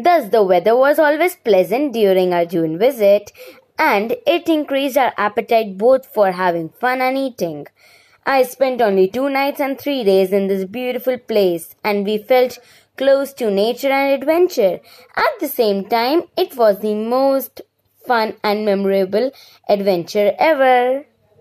Thus, the weather was always pleasant during our June visit, and it increased our appetite both for having fun and eating. I spent only two nights and three days in this beautiful place, and we felt close to nature and adventure. At the same time, it was the most fun and memorable adventure ever.